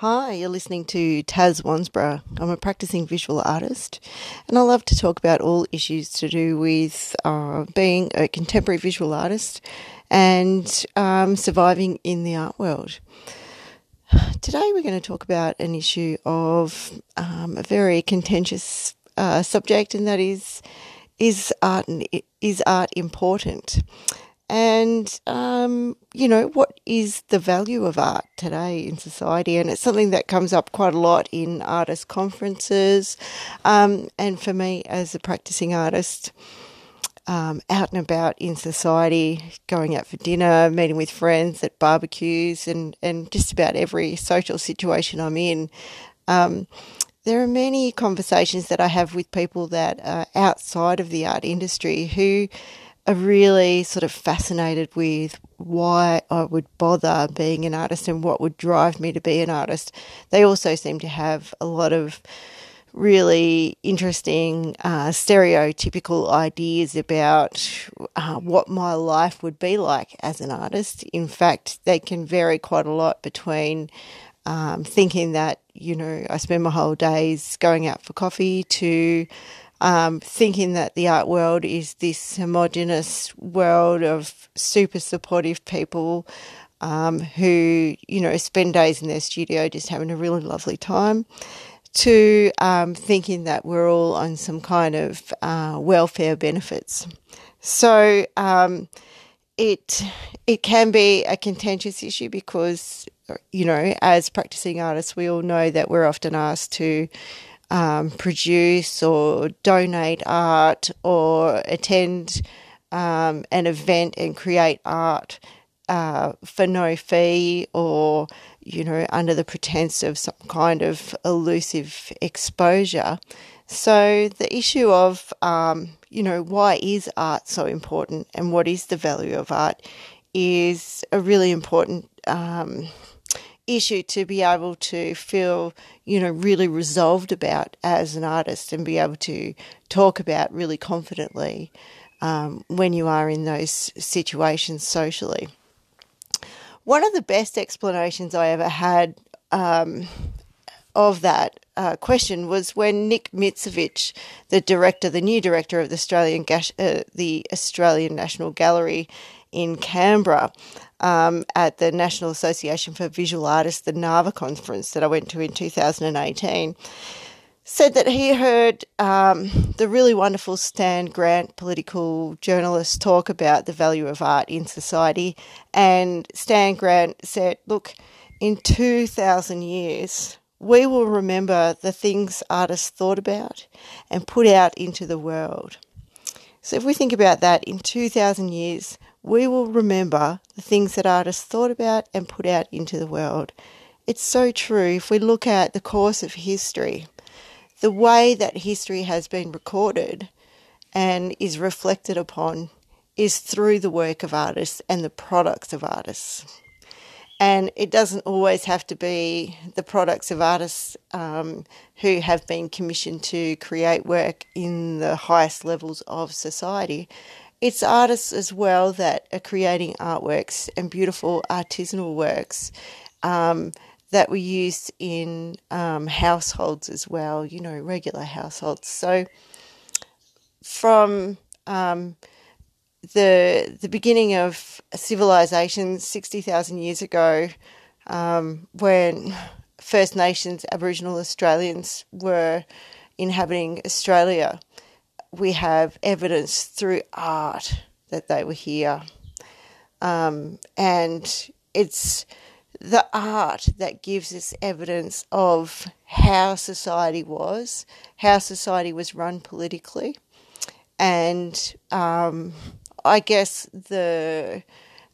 Hi, you're listening to Taz Wansborough. I'm a practicing visual artist, and I love to talk about all issues to do with uh, being a contemporary visual artist and um, surviving in the art world. Today, we're going to talk about an issue of um, a very contentious uh, subject, and that is is art is art important? And um, you know what is the value of art today in society? And it's something that comes up quite a lot in artist conferences. Um, and for me as a practicing artist um, out and about in society going out for dinner meeting with friends at barbecues and, and just about every social situation i'm in um, there are many conversations that i have with people that are outside of the art industry who are really sort of fascinated with why I would bother being an artist and what would drive me to be an artist. They also seem to have a lot of really interesting uh, stereotypical ideas about uh, what my life would be like as an artist. In fact, they can vary quite a lot between um, thinking that, you know, I spend my whole days going out for coffee to um, thinking that the art world is this homogenous world of super supportive people um, who, you know, spend days in their studio just having a really lovely time, to um, thinking that we're all on some kind of uh, welfare benefits. So um, it it can be a contentious issue because, you know, as practicing artists, we all know that we're often asked to um, produce or donate art or attend um, an event and create art uh, for no fee or, you know, under the pretense of some kind of elusive exposure. So the issue of, um, you know, why is art so important and what is the value of art is a really important um, issue to be able to feel, you know, really resolved about as an artist and be able to talk about really confidently um, when you are in those situations socially. One of the best explanations I ever had um, of that uh, question was when Nick Mitzevich, the director, the new director of the Australian uh, the Australian National Gallery in Canberra, um, at the National Association for Visual Artists, the NAVA conference that I went to in 2018, said that he heard um, the really wonderful Stan Grant, political journalist, talk about the value of art in society. And Stan Grant said, Look, in 2,000 years, we will remember the things artists thought about and put out into the world. So if we think about that, in 2,000 years, we will remember the things that artists thought about and put out into the world. It's so true. If we look at the course of history, the way that history has been recorded and is reflected upon is through the work of artists and the products of artists. And it doesn't always have to be the products of artists um, who have been commissioned to create work in the highest levels of society it's artists as well that are creating artworks and beautiful artisanal works um, that we use in um, households as well, you know, regular households. So from um, the the beginning of civilization, sixty thousand years ago, um, when First Nations Aboriginal Australians were inhabiting Australia, we have evidence through art that they were here. Um, and it's the art that gives us evidence of how society was, how society was run politically, and um, I guess the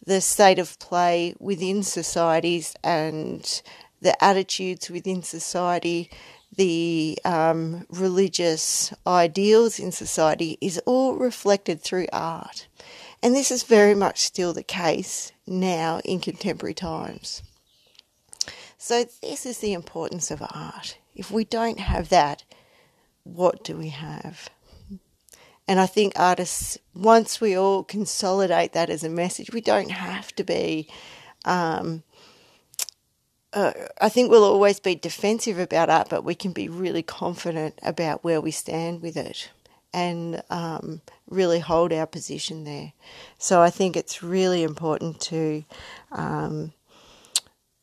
the state of play within societies and the attitudes within society the um, religious ideals in society is all reflected through art. And this is very much still the case now in contemporary times. So, this is the importance of art. If we don't have that, what do we have? And I think artists, once we all consolidate that as a message, we don't have to be um, uh, I think we'll always be defensive about art, but we can be really confident about where we stand with it and um, really hold our position there. So I think it's really important to um,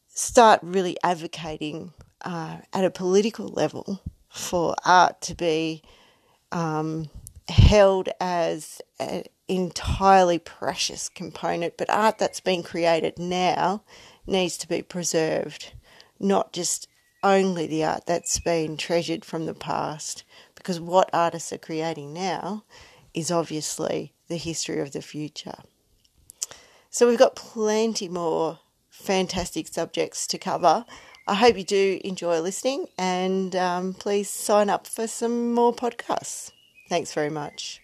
start really advocating uh, at a political level for art to be um, held as an entirely precious component, but art that's been created now needs to be preserved, not just only the art that's been treasured from the past, because what artists are creating now is obviously the history of the future. So we've got plenty more fantastic subjects to cover. I hope you do enjoy listening and um, please sign up for some more podcasts. Thanks very much.